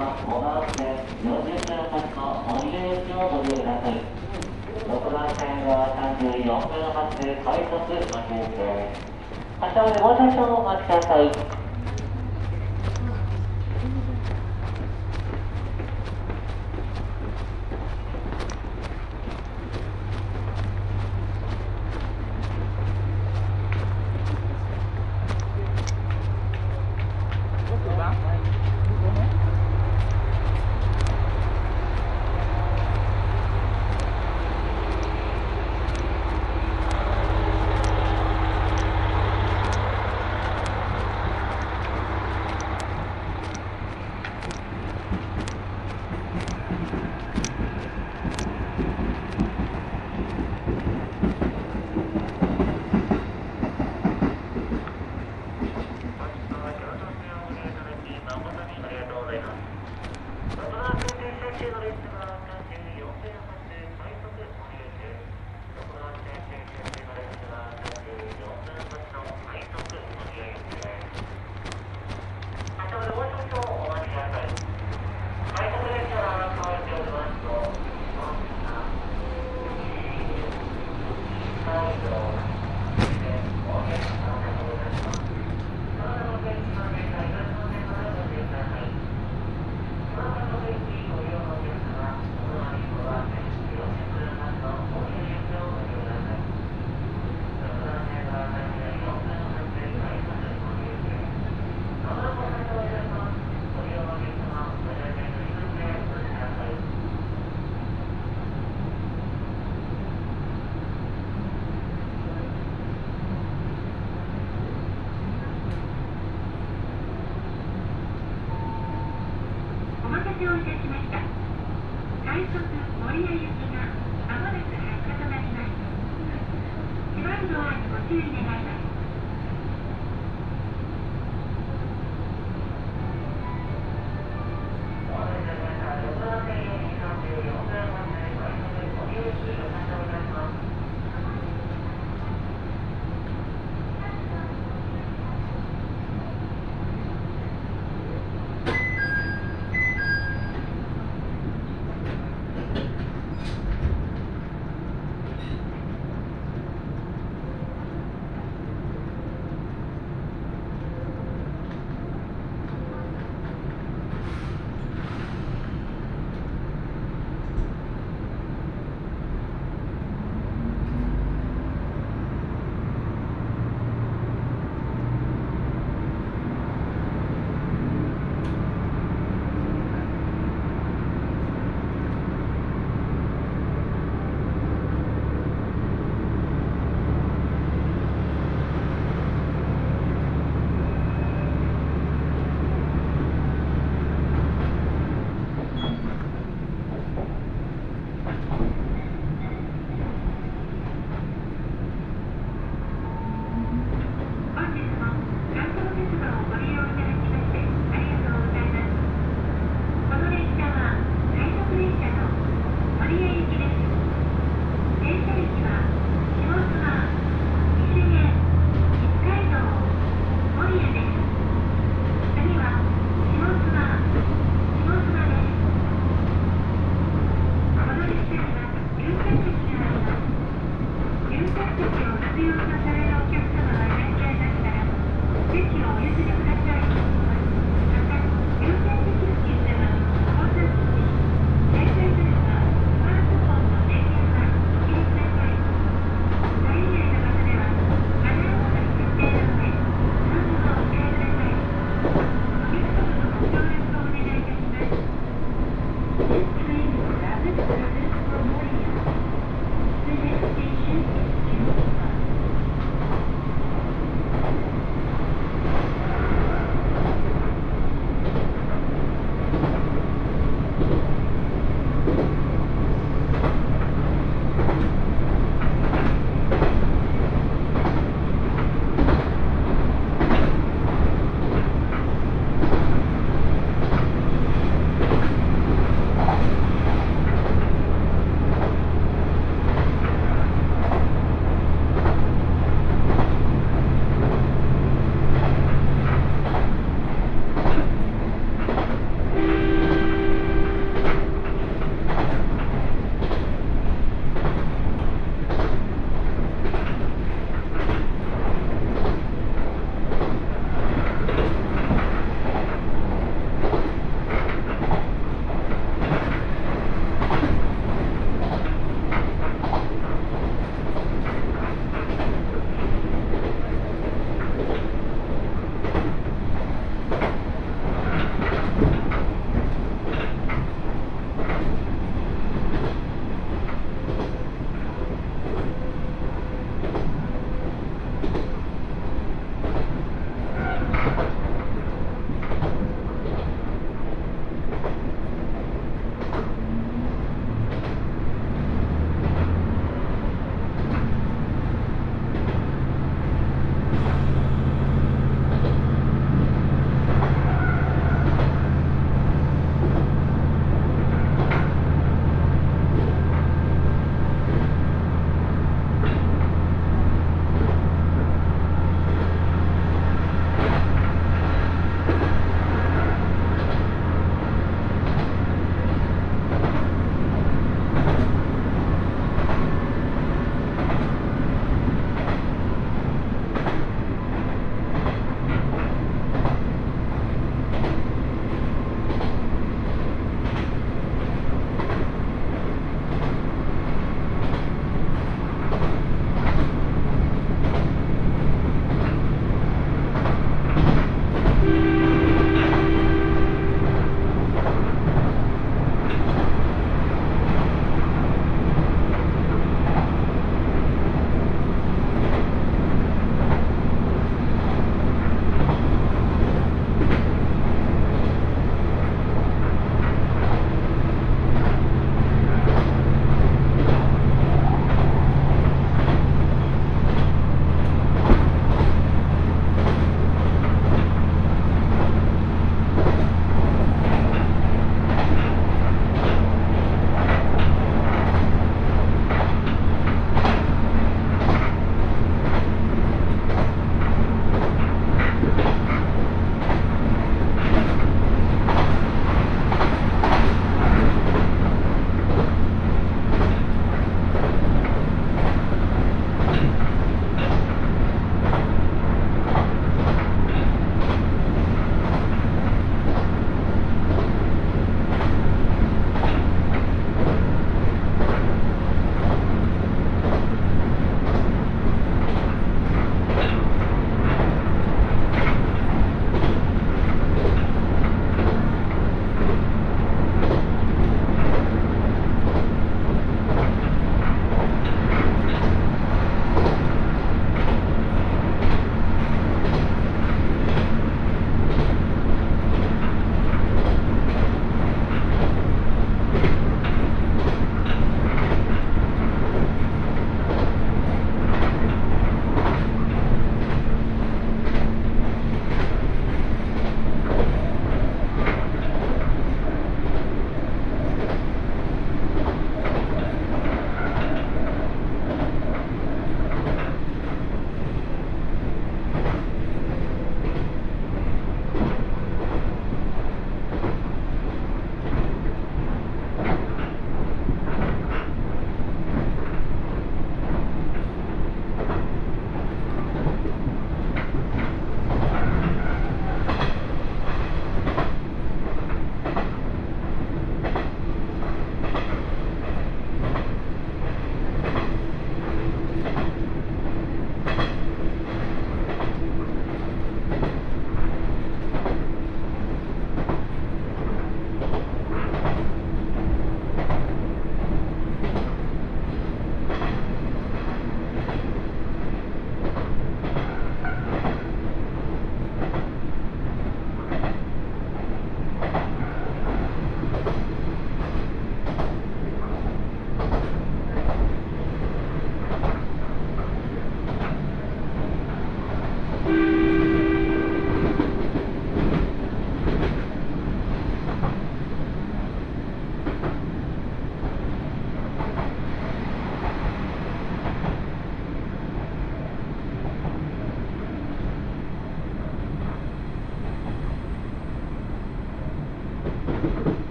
番5番線40分発の森出口をご利用ください6番線は34分発改札待ちです発車までもう少々お待ちください。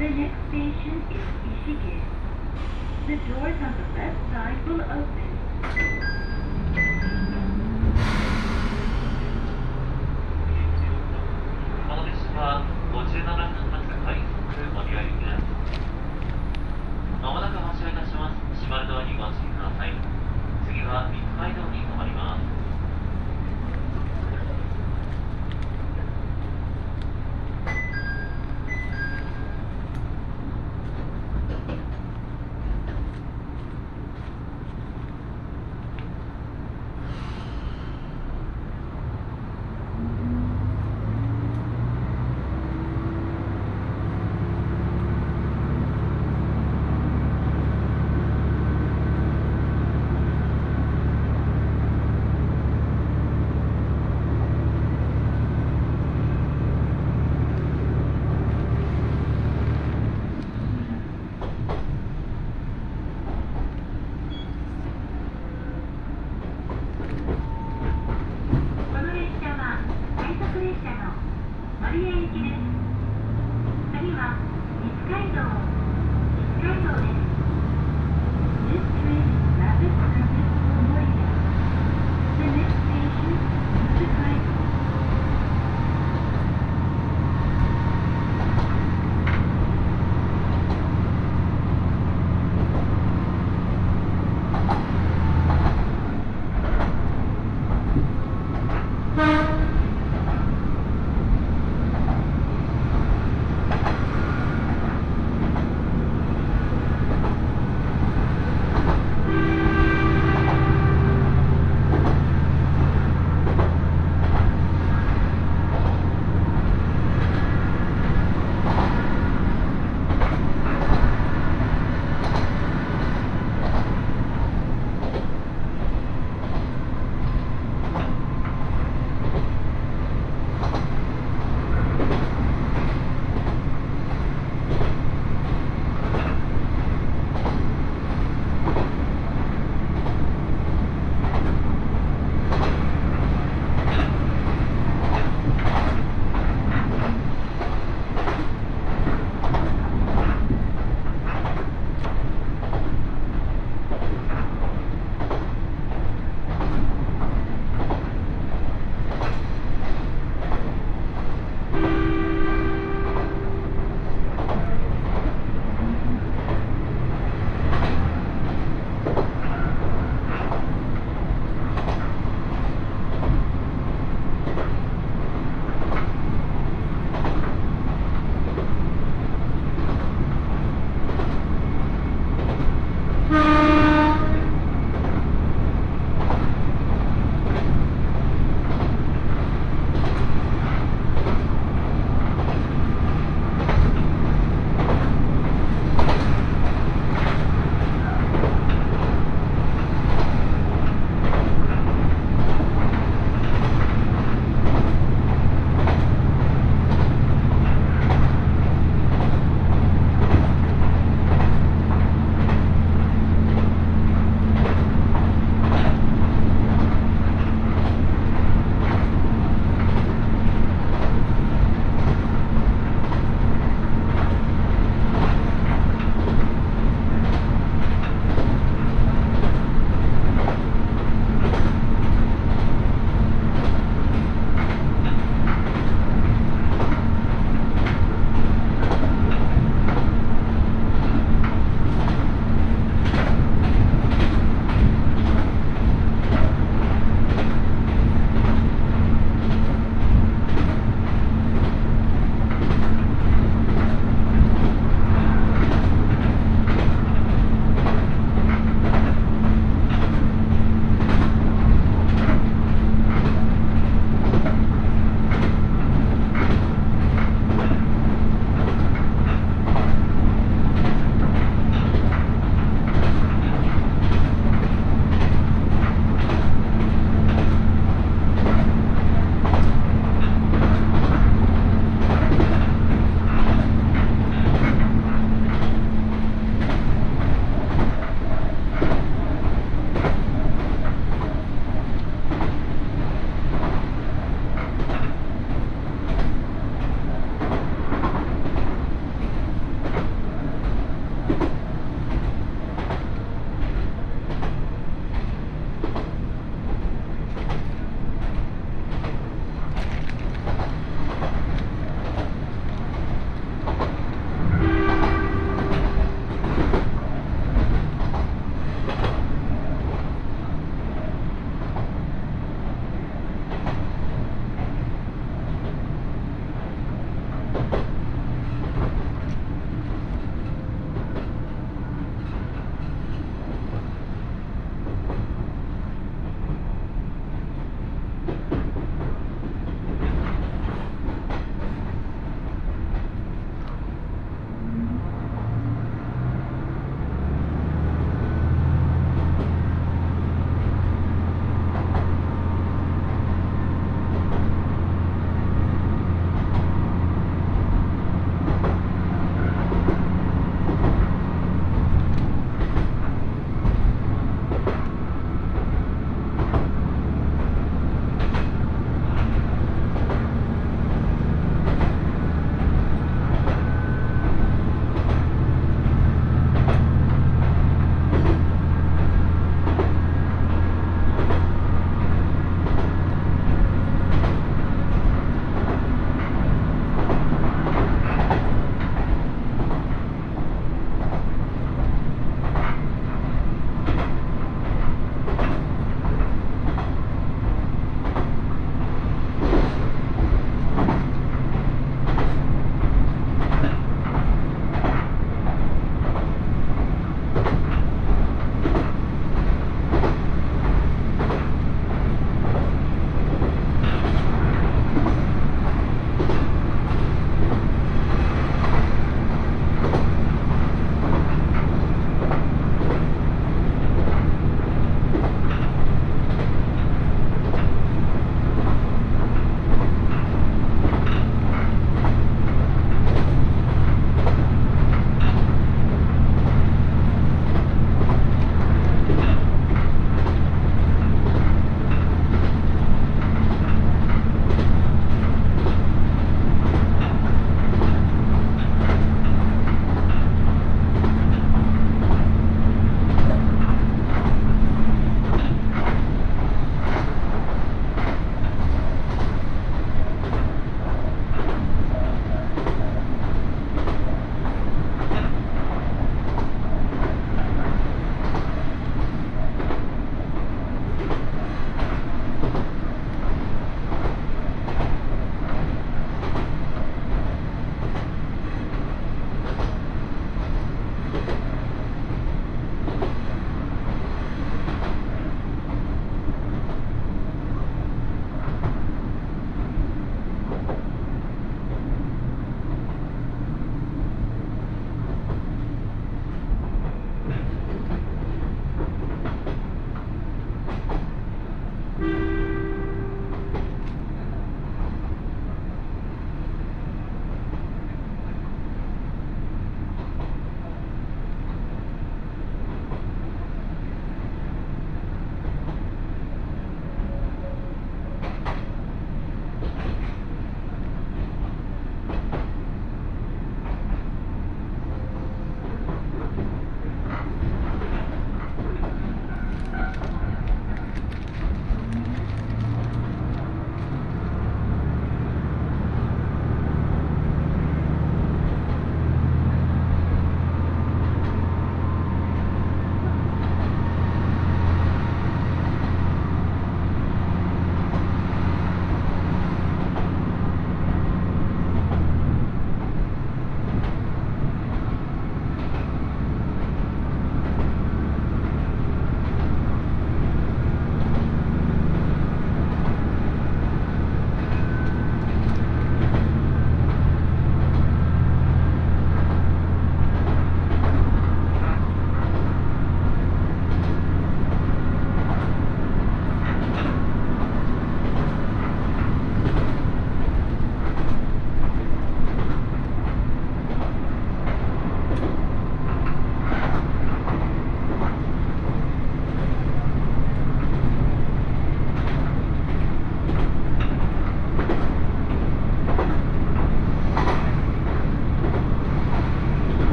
The next station is Ishige. The doors on the left side will open.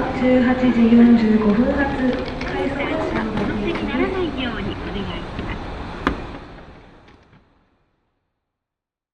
그 하트, 하트 제이만 줄고 후, 하트